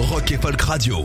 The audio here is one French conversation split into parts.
Rock et Folk Radio.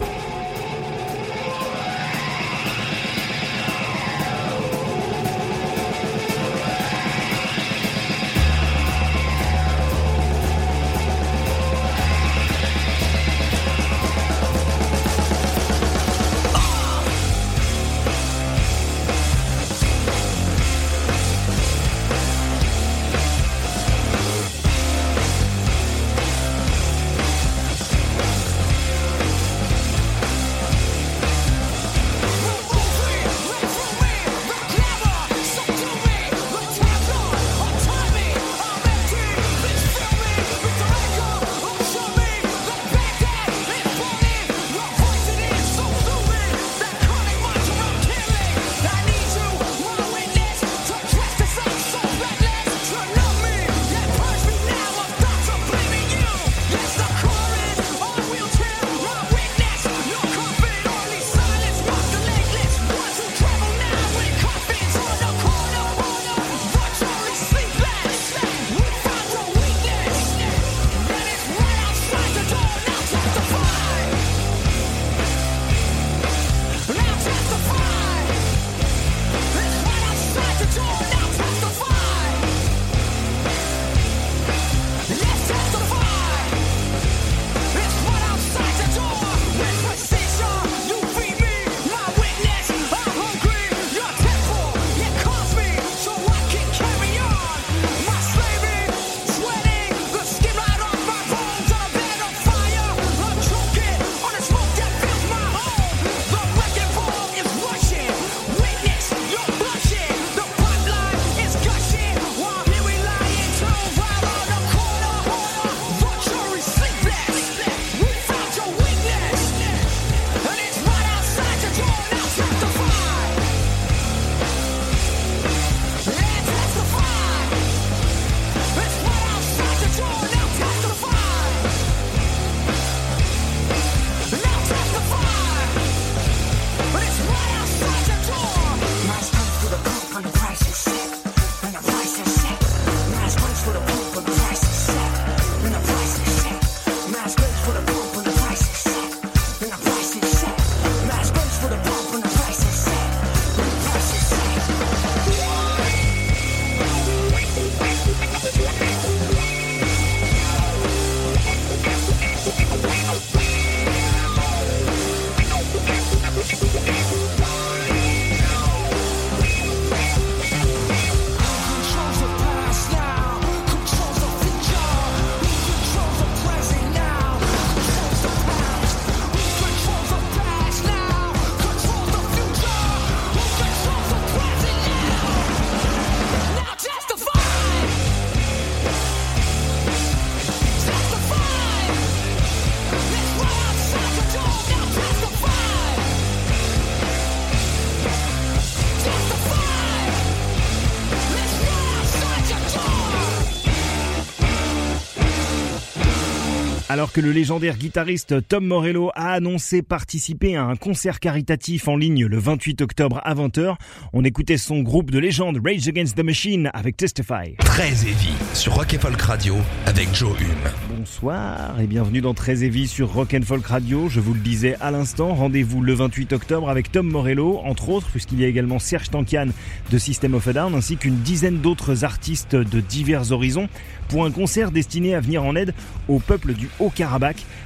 Que le légendaire guitariste Tom Morello a annoncé participer à un concert caritatif en ligne le 28 octobre à 20h, on écoutait son groupe de légende Rage Against the Machine avec Testify. Très Heavy sur Rock Folk Radio avec Joe Hume. Bonsoir et bienvenue dans Très Heavy sur Rock Folk Radio. Je vous le disais à l'instant, rendez-vous le 28 octobre avec Tom Morello, entre autres, puisqu'il y a également Serge Tankian de System of a Down, ainsi qu'une dizaine d'autres artistes de divers horizons pour un concert destiné à venir en aide au peuple du Haut-Karabakh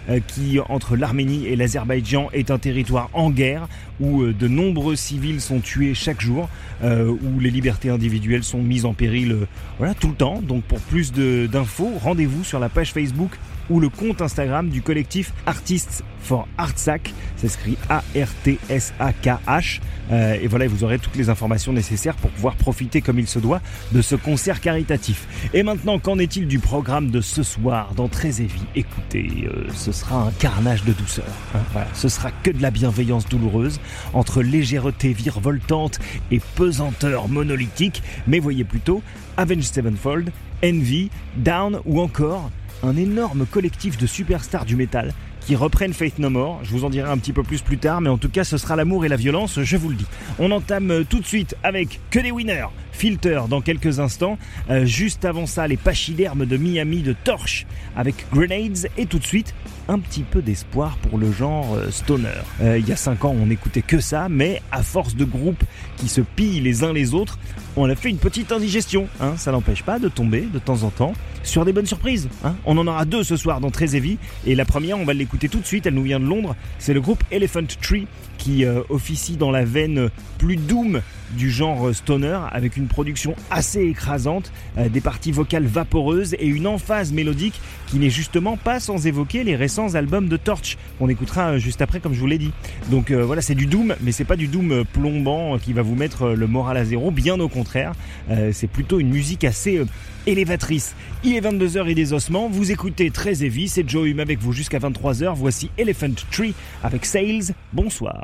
euh, qui, entre l'Arménie et l'Azerbaïdjan, est un territoire en guerre où euh, de nombreux civils sont tués chaque jour, euh, où les libertés individuelles sont mises en péril voilà, tout le temps. Donc pour plus d'infos, rendez-vous sur la page Facebook ou le compte Instagram du collectif Artists for Artsac. C'est écrit A-R-T-S-A-K-H. Euh, et voilà, vous aurez toutes les informations nécessaires pour pouvoir profiter comme il se doit de ce concert caritatif. Et maintenant, qu'en est-il du programme de ce soir dans Très Évi Écoutez, euh, ce sera un carnage de douceur. Hein. ce sera que de la bienveillance douloureuse entre légèreté virevoltante et pesanteur monolithique. Mais voyez plutôt Avenged Sevenfold, Envy, Down ou encore un énorme collectif de superstars du métal qui reprennent Faith No More. Je vous en dirai un petit peu plus plus tard, mais en tout cas, ce sera l'amour et la violence, je vous le dis. On entame tout de suite avec que des winners. Filter dans quelques instants. Euh, juste avant ça, les pachydermes de Miami de Torche avec Grenades. Et tout de suite, un petit peu d'espoir pour le genre euh, stoner. Euh, il y a 5 ans, on n'écoutait que ça, mais à force de groupes qui se pillent les uns les autres, on a fait une petite indigestion. Hein. ça n'empêche pas de tomber de temps en temps sur des bonnes surprises. Hein. on en aura deux ce soir dans Très Heavy. Et la première, on va l'écouter tout de suite, elle nous vient de Londres. C'est le groupe Elephant Tree qui officie dans la veine plus doom du genre stoner avec une production assez écrasante, euh, des parties vocales vaporeuses et une emphase mélodique qui n'est justement pas sans évoquer les récents albums de Torch qu'on écoutera euh, juste après comme je vous l'ai dit. Donc euh, voilà, c'est du doom mais c'est pas du doom plombant qui va vous mettre le moral à zéro, bien au contraire, c'est plutôt une musique assez élévatrice. Il est 22h et des ossements, vous écoutez très heavy, c'est Joe Hume avec vous jusqu'à 23h, voici Elephant Tree avec Sales, bonsoir.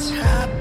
What's happening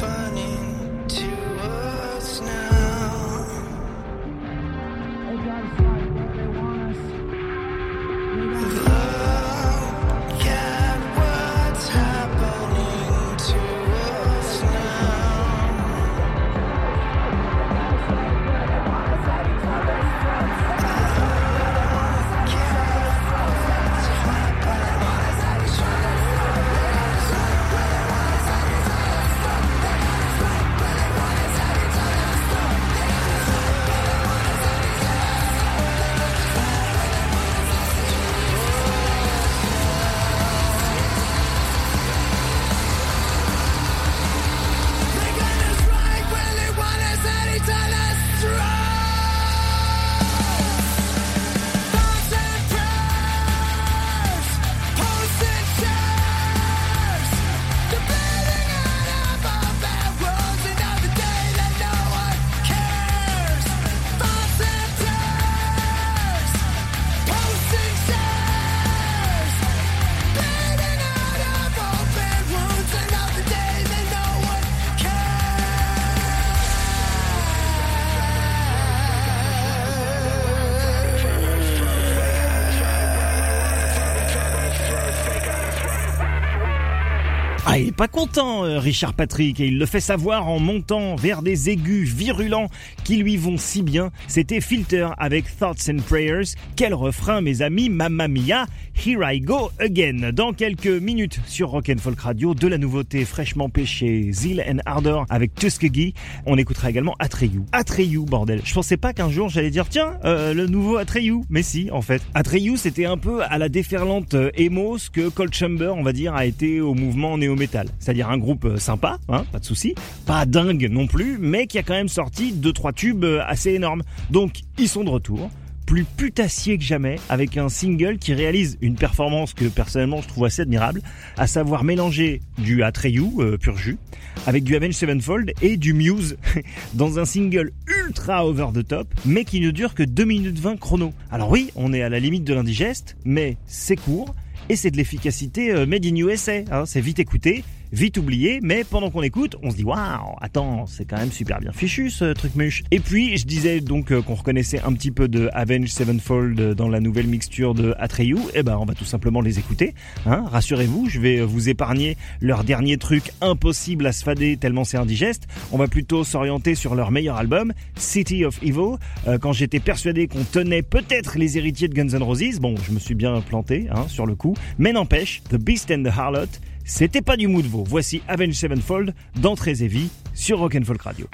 pas content, euh, Richard Patrick, et il le fait savoir en montant vers des aigus virulents qui lui vont si bien. C'était Filter avec Thoughts and Prayers. Quel refrain, mes amis, Mamma Mia, Here I Go Again. Dans quelques minutes sur Rock and Folk Radio, de la nouveauté fraîchement pêchée, Zeal and Ardor avec Tuskegee. On écoutera également Atreyu. Atreyu, bordel. Je pensais pas qu'un jour j'allais dire, tiens, euh, le nouveau Atreyu. Mais si, en fait. Atreyu, c'était un peu à la déferlante euh, emo ce que Cold Chamber, on va dire, a été au mouvement néo-metal. C'est-à-dire un groupe euh, sympa, hein, pas de souci, pas dingue non plus, mais qui a quand même sorti deux trois tubes assez énormes. Donc ils sont de retour plus putassier que jamais avec un single qui réalise une performance que personnellement je trouve assez admirable, à savoir mélanger du Atreyu, euh, pur jus, avec du Avenged Sevenfold et du Muse dans un single ultra over the top, mais qui ne dure que 2 minutes 20 chrono. Alors oui, on est à la limite de l'indigeste, mais c'est court et c'est de l'efficacité euh, made in USA. hein. c'est vite écouté, vite oublié, mais pendant qu'on écoute, on se dit waouh, attends, c'est quand même super bien fichu ce truc muche. Et puis je disais donc euh, qu'on reconnaissait un petit peu de Avenged Sevenfold dans la nouvelle mixture de Atreyu, et ben on va tout simplement les écouter. Hein Rassurez-vous, je vais vous épargner leur dernier truc impossible à se fader tellement c'est indigeste. On va plutôt s'orienter sur leur meilleur album, City of Evil. Euh, quand j'étais persuadé qu'on tenait peut-être les héritiers de Guns N' Roses, bon, je me suis bien planté hein, sur le coup, mais n'empêche, The Beast and the Harlot, c'était pas du mou de. Voici Avenged Sevenfold dans Très sur Rock'n'Folk Radio.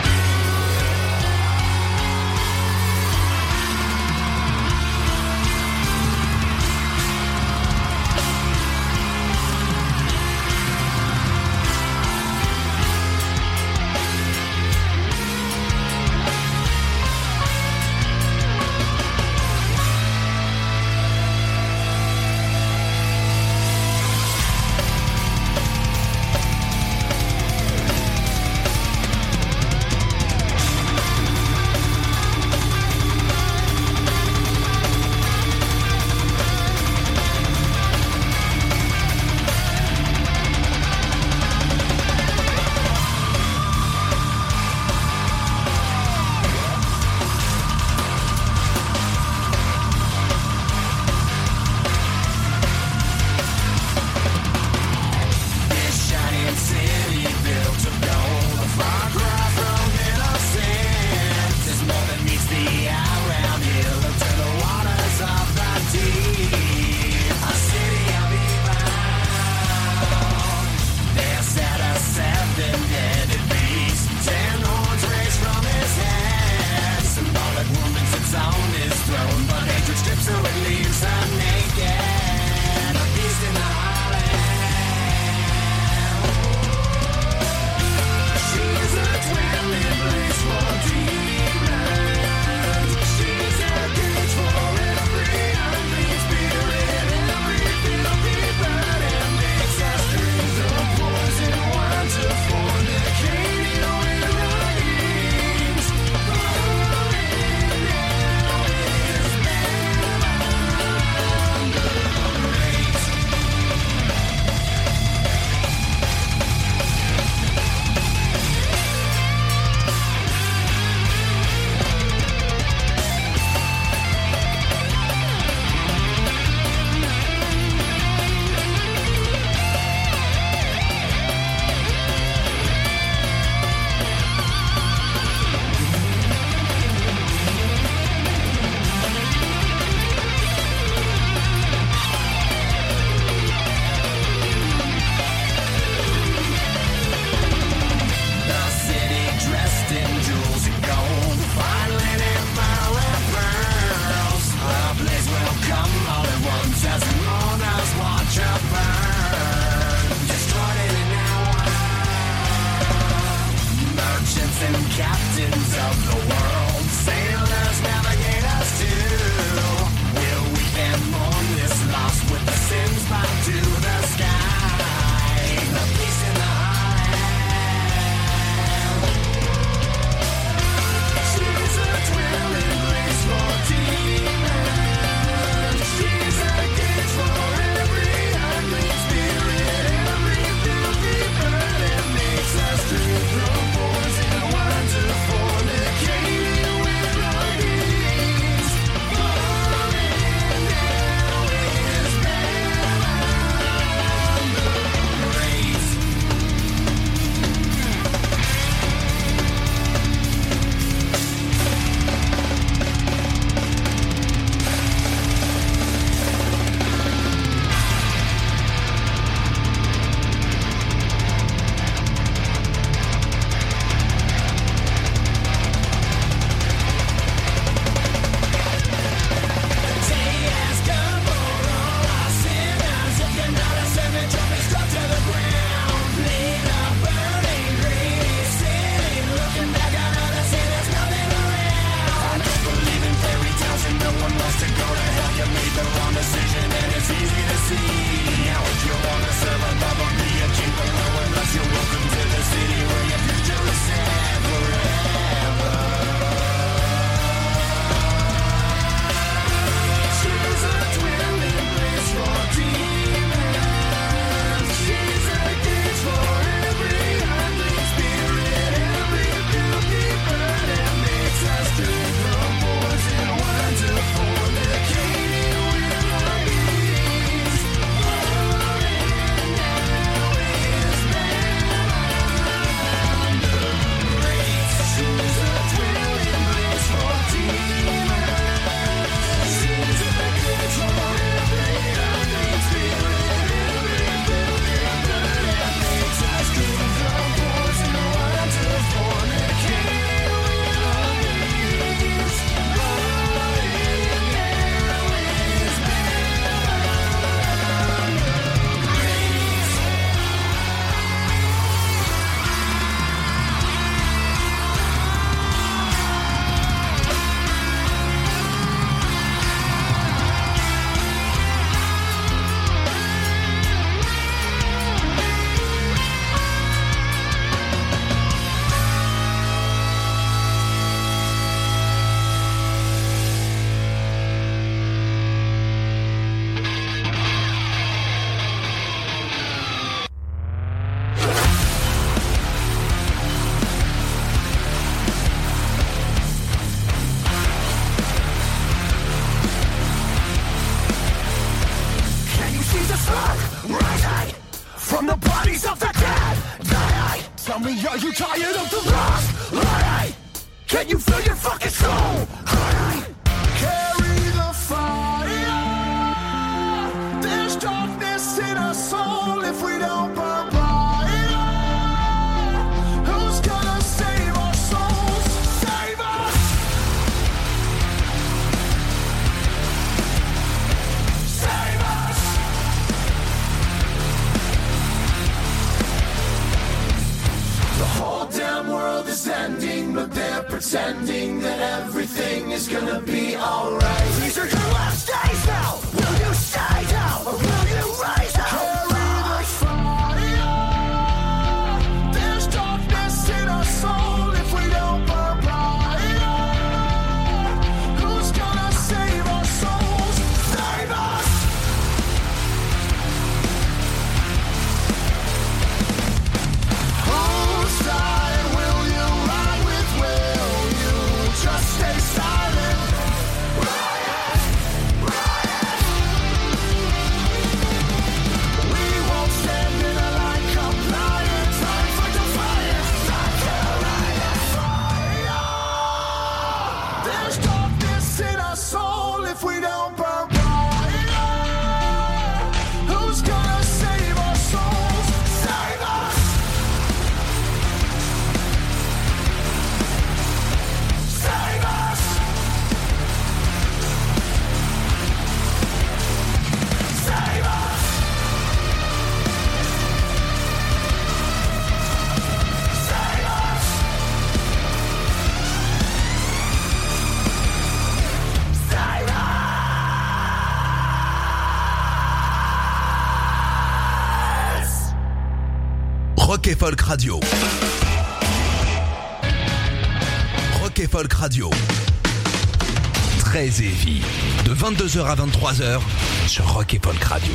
Radio. Rock et Folk Radio. Très et. De 22h à 23h sur Rock et Folk Radio.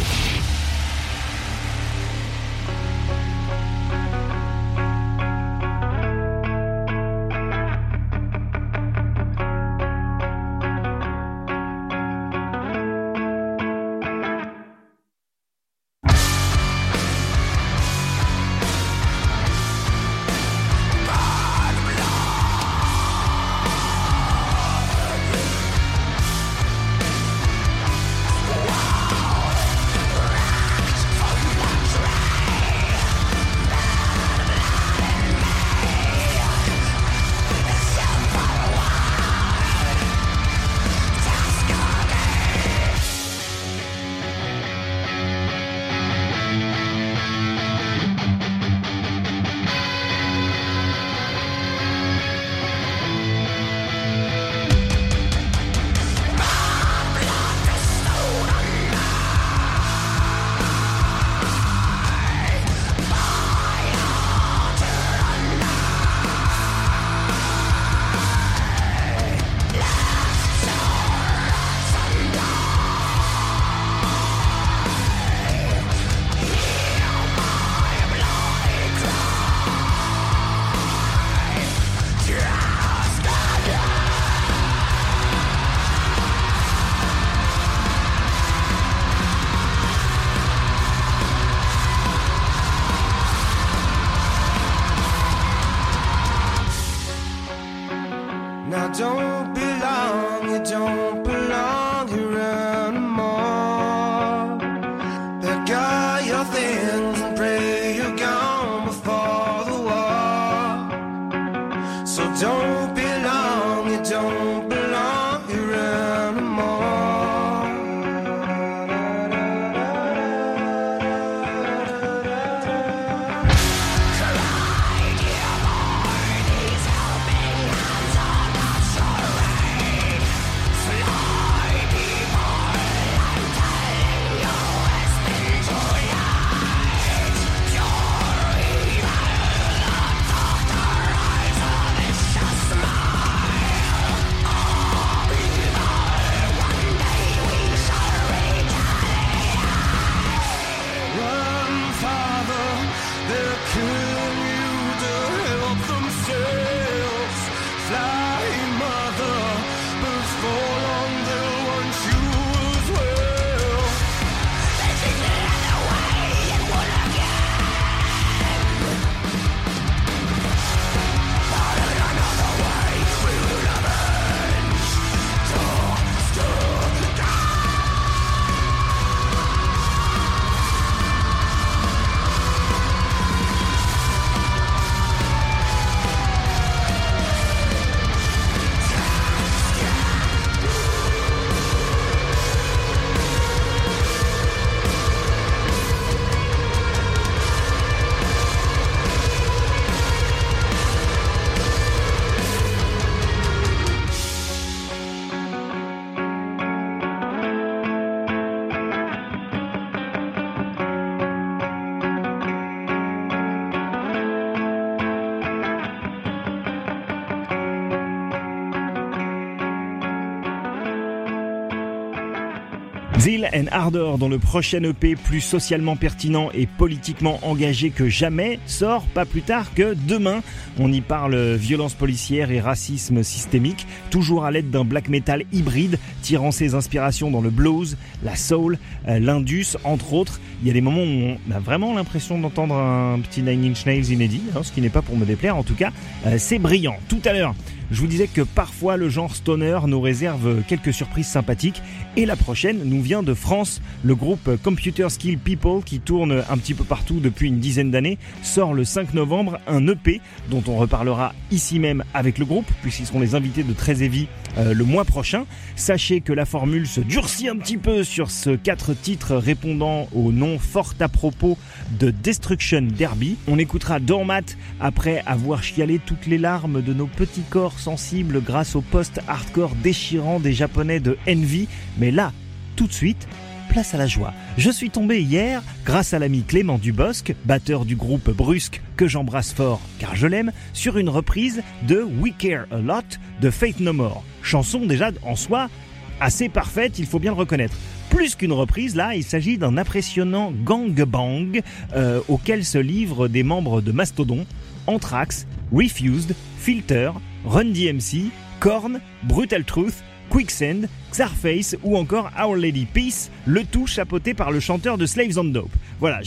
And Ardor, dont le prochain EP plus socialement pertinent et politiquement engagé que jamais, sort pas plus tard que demain. On y parle violence policière et racisme systémique, toujours à l'aide d'un black metal hybride, tirant ses inspirations dans le blues, la soul, euh, l'indus, entre autres. Il y a des moments où on a vraiment l'impression d'entendre un petit Nine Inch Nails inédit, hein, ce qui n'est pas pour me déplaire en tout cas. Euh, c'est brillant. Tout à l'heure, je vous disais que parfois le genre stoner nous réserve quelques surprises sympathiques et la prochaine nous vient de France. Le groupe Computer Skill People qui tourne un petit peu partout depuis une dizaine d'années sort le 5 novembre un EP dont on reparlera ici même avec le groupe puisqu'ils seront les invités de Très Heavy euh, le mois prochain. Sachez que la formule se durcit un petit peu sur ce quatre titres répondant au nom fort à propos de Destruction Derby. On écoutera Dormat après avoir chialé toutes les larmes de nos petits corps sensibles grâce au post-hardcore déchirant des japonais de Envy. Mais là, tout de suite, place à la joie. Je suis tombé hier, grâce à l'ami Clément Dubosc, batteur du groupe Brusque, que j'embrasse fort car je l'aime, sur une reprise de We Care A Lot de Faith No More. Chanson déjà en soi assez parfaite, il faut bien le reconnaître. Plus qu'une reprise, là, il s'agit d'un impressionnant gangbang euh, auquel se livrent des membres de Mastodon, Anthrax, Refused, Filter, Run DMC, Korn, Brutal Truth, Quicksand, Xarface ou encore Our Lady Peace, le tout chapeauté par le chanteur de Slaves on Dope. Voilà,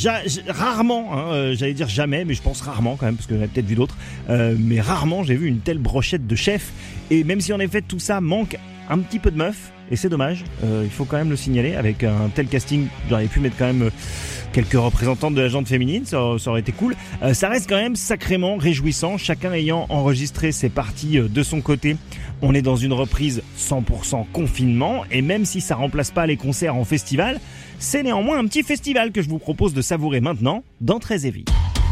rarement, hein, euh, j'allais dire jamais, mais je pense rarement quand même, parce que j'en ai peut-être vu d'autres, euh, mais rarement j'ai vu une telle brochette de chef. Et même si en effet tout ça manque un petit peu de meuf, et c'est dommage, euh, il faut quand même le signaler, avec un tel casting, j'aurais pu mettre quand même euh, quelques représentantes de la gente féminine, ça, aurait été cool. Euh, ça reste quand même sacrément réjouissant, chacun ayant enregistré ses parties de son côté. On est dans une reprise 100% confinement, et même si ça remplace pas les concerts en festival, c'est néanmoins un petit festival que je vous propose de savourer maintenant dans Très Heavy. We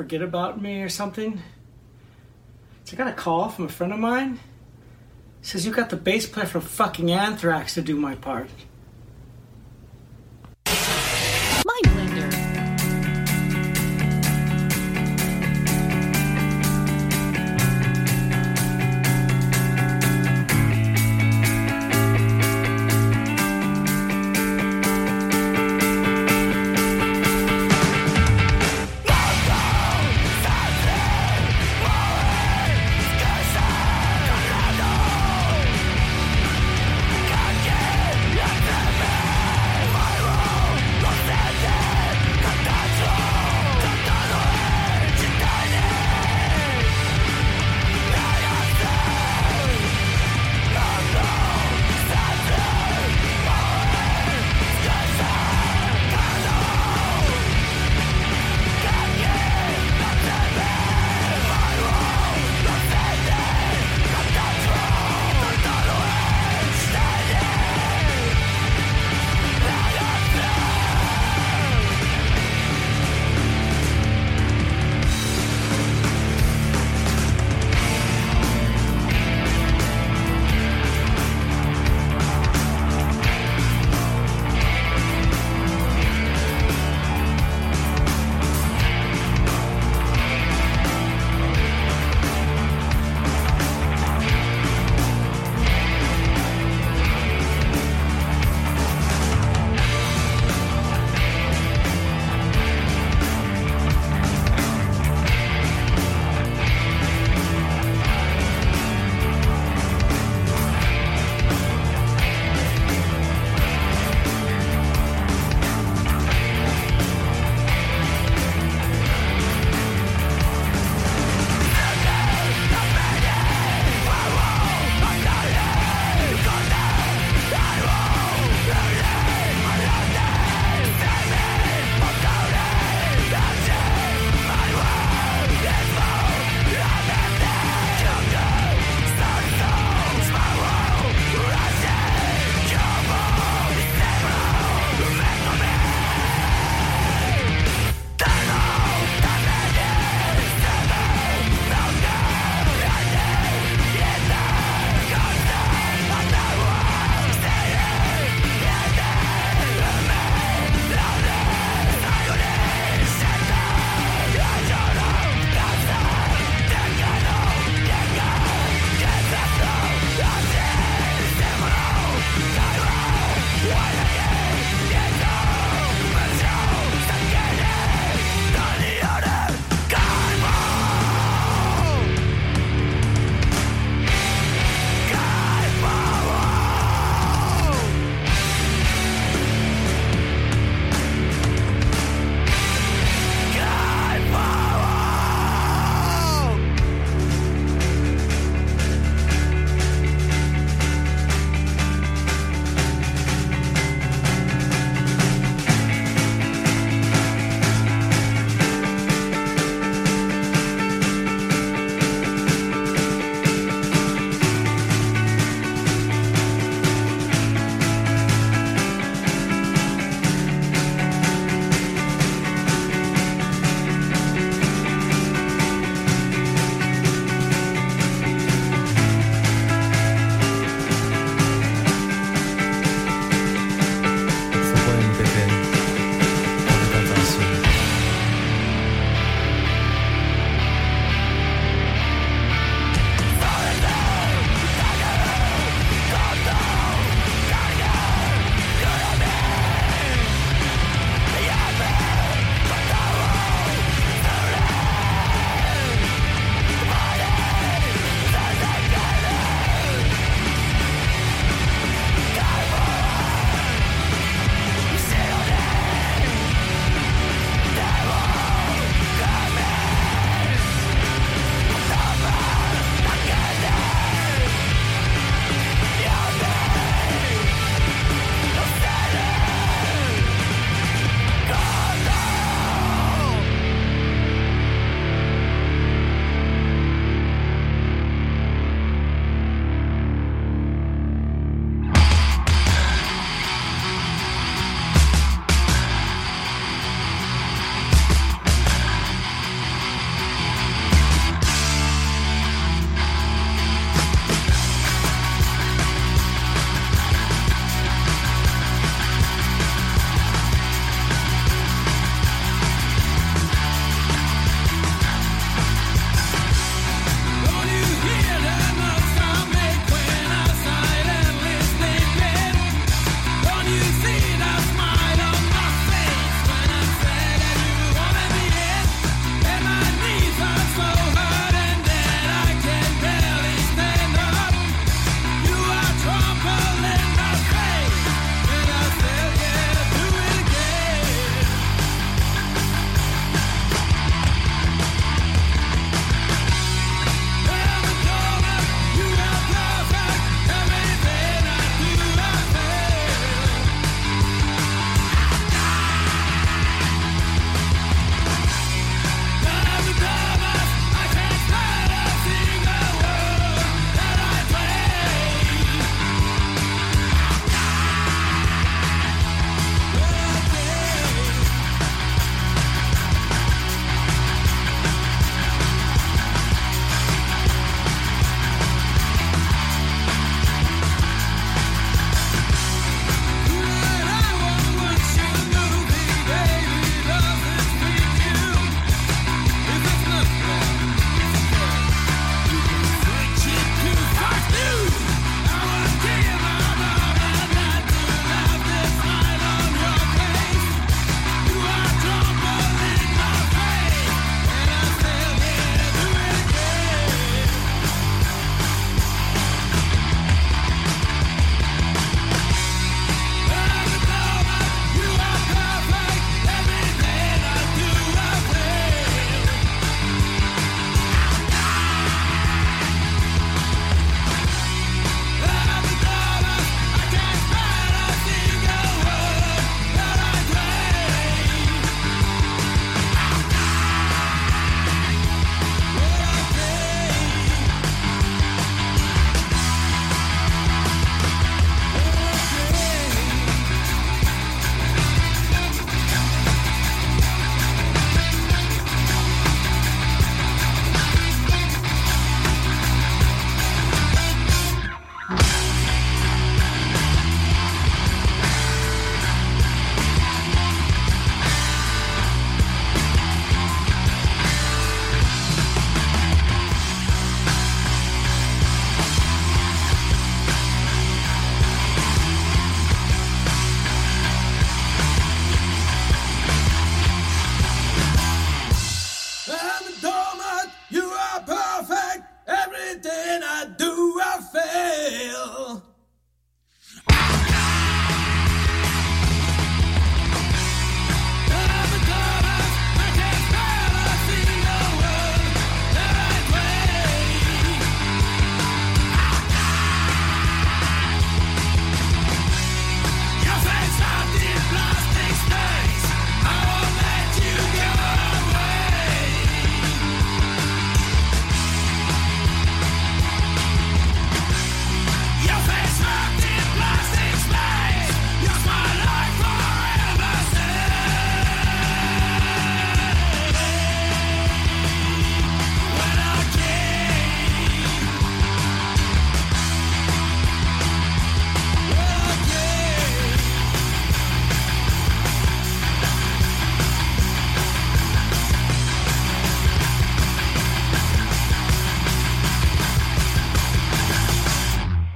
forget about me or something? So I got a call from a friend of mine. Says you got the bass player from fucking Anthrax to do my part.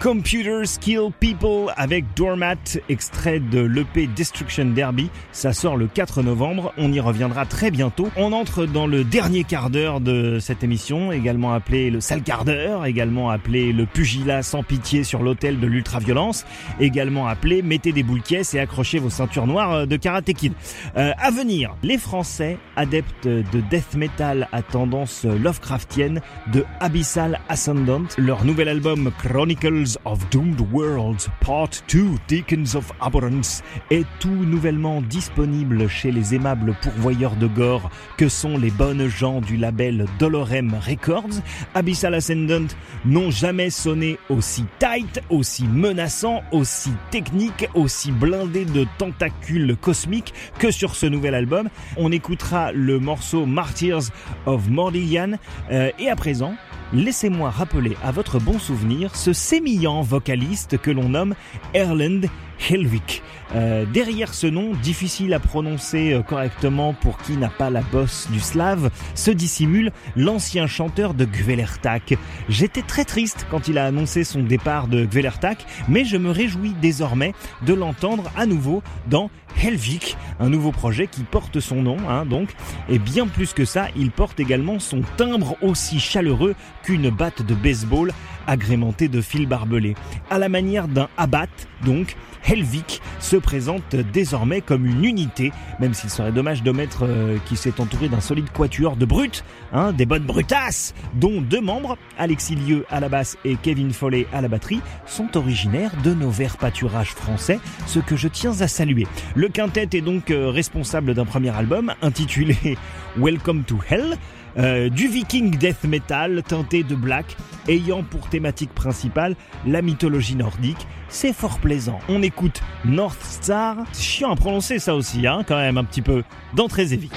Computers Kill People avec Doormat, extrait de l'EP Destruction Derby. Ça sort le 4 novembre. On y reviendra très bientôt. On entre dans le dernier quart d'heure de cette émission, également appelé le sale quart d'heure, également appelé le pugilat sans pitié sur l'autel de l'ultraviolence, également appelé mettez des boules caisses et accrochez vos ceintures noires de Karate Kid. Euh, à venir, les Français, adeptes de death metal à tendance Lovecraftienne, de Abyssal Ascendant, leur nouvel album Chronicles of Doomed Worlds Part 2 Deacons of Abhorrence est tout nouvellement disponible chez les aimables pourvoyeurs de gore que sont les bonnes gens du label Dolorem Records. Abyssal Ascendant n'ont jamais sonné aussi tight, aussi menaçant, aussi technique, aussi blindé de tentacules cosmiques que sur ce nouvel album. On écoutera le morceau Martyrs of Mordigan euh, et à présent, laissez-moi rappeler à votre bon souvenir ce sémillant vocaliste que l'on nomme Erland Helvik. Euh, derrière ce nom, difficile à prononcer euh, correctement pour qui n'a pas la bosse du slave, se dissimule l'ancien chanteur de Gvelertak. J'étais très triste quand il a annoncé son départ de Gvelertak, mais je me réjouis désormais de l'entendre à nouveau dans Helvik, un nouveau projet qui porte son nom, hein, donc, et bien plus que ça, il porte également son timbre aussi chaleureux qu'une batte de baseball agrémentée de fils barbelés. À la manière d'un abat, donc, Helvik se présente désormais comme une unité, même s'il serait dommage d'omettre euh, qu'il s'est entouré d'un solide quatuor de brutes, hein, des bonnes brutasses, dont deux membres, Alexis Lieu à la basse et Kevin Follet à la batterie, sont originaires de nos verts pâturages français, ce que je tiens à saluer. Le quintet est donc euh, responsable d'un premier album intitulé Welcome to Hell, euh, du viking death metal teinté de black, ayant pour thématique principale la mythologie nordique. C'est fort plaisant. On écoute North Star. Chiant à prononcer ça aussi, hein, quand même, un petit peu, d'entrée et vite.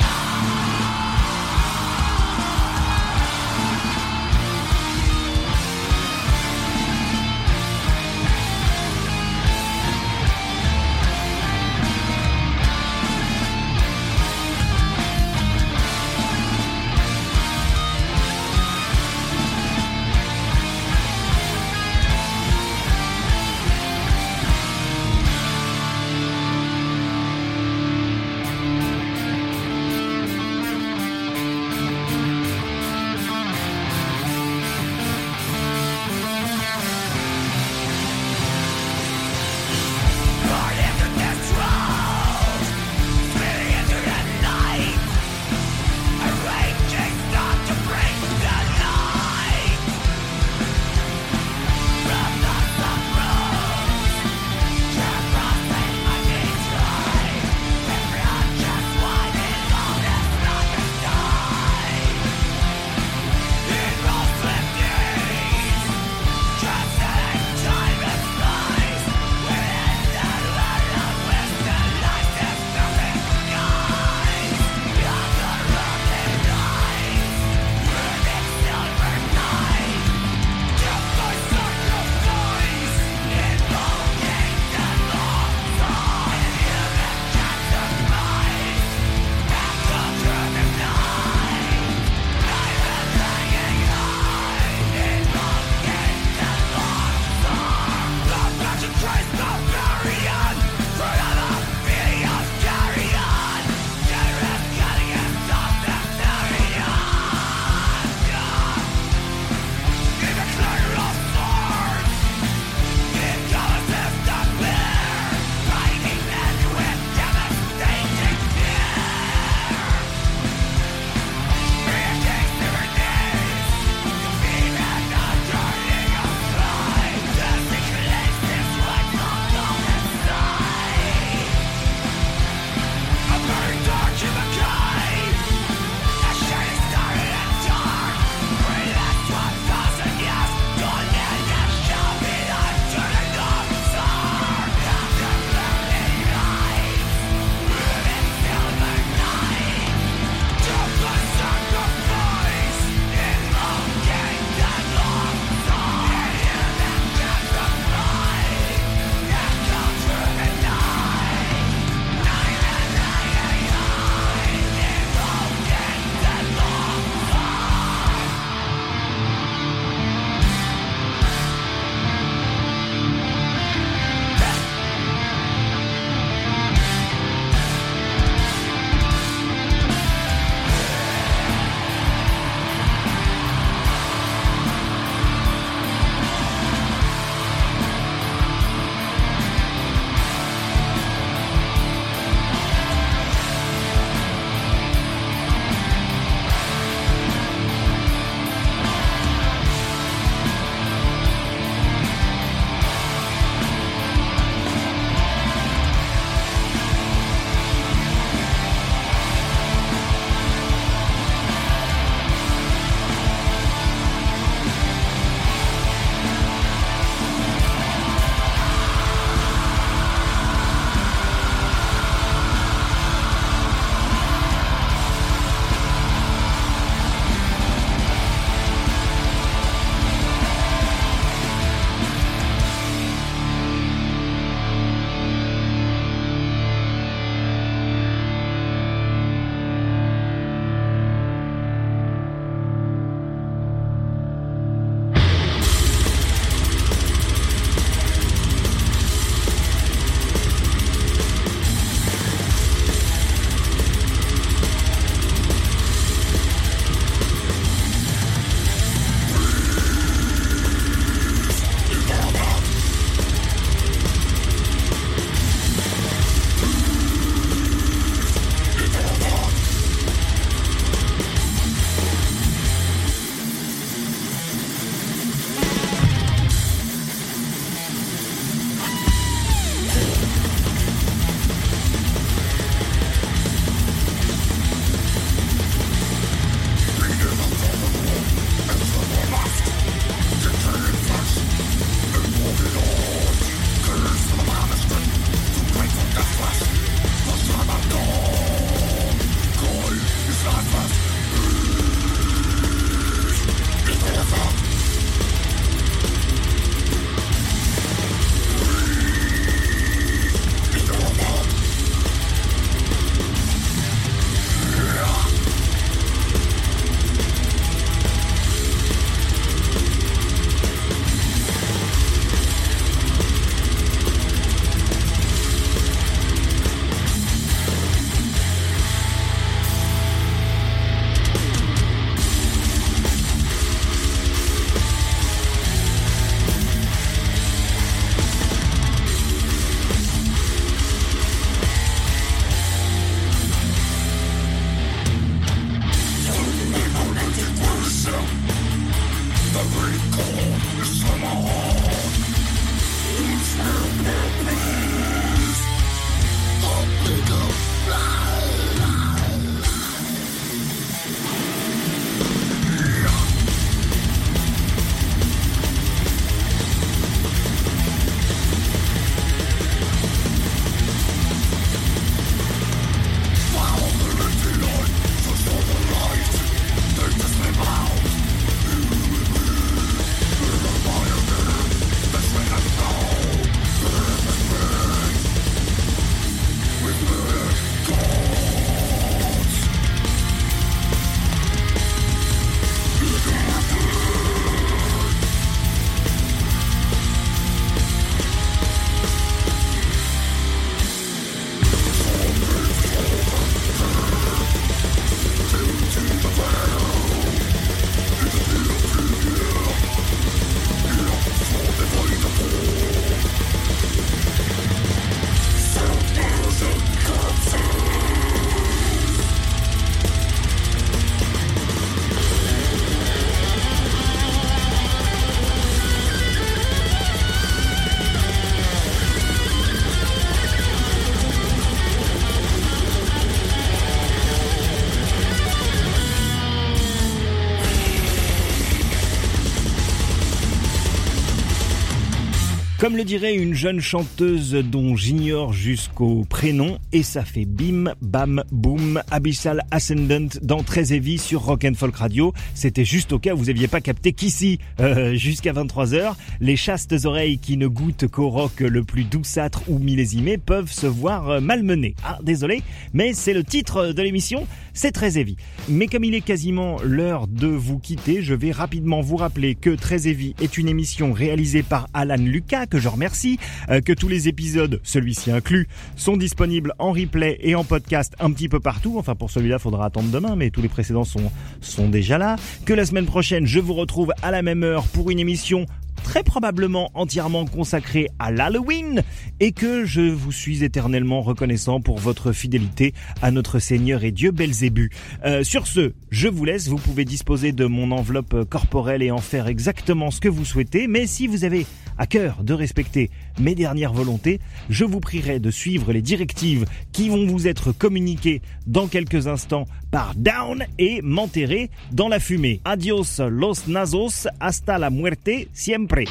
Comme le dirait une jeune chanteuse dont j'ignore jusqu'au prénom, et ça fait bim, bam, boum, Abyssal Ascendant dans Très Heavy sur Rock and Folk Radio. C'était juste au cas où vous aviez pas capté qu'ici, euh, jusqu'à 23h, les chastes oreilles qui ne goûtent qu'au rock le plus douceâtre ou millésimé peuvent se voir malmenées. Ah, désolé, mais c'est le titre de l'émission, c'est Très Heavy. Mais comme il est quasiment l'heure de vous quitter, je vais rapidement vous rappeler que Très Heavy est une émission réalisée par Alan Lucas, que je remercie, euh, que tous les épisodes, celui-ci inclus, sont disponibles en replay et en podcast un petit peu partout. Enfin, pour celui-là, faudra attendre demain, mais tous les précédents sont, sont déjà là. Que la semaine prochaine, je vous retrouve à la même heure pour une émission très probablement entièrement consacrée à l'Halloween et que je vous suis éternellement reconnaissant pour votre fidélité à notre Seigneur et Dieu Belzébu. Euh, sur ce, je vous laisse, vous pouvez disposer de mon enveloppe corporelle et en faire exactement ce que vous souhaitez, mais si vous avez à cœur de respecter mes dernières volontés, je vous prierai de suivre les directives qui vont vous être communiquées dans quelques instants par Down et m'enterrer dans la fumée. Adios los nazos, hasta la muerte siempre.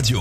Radio.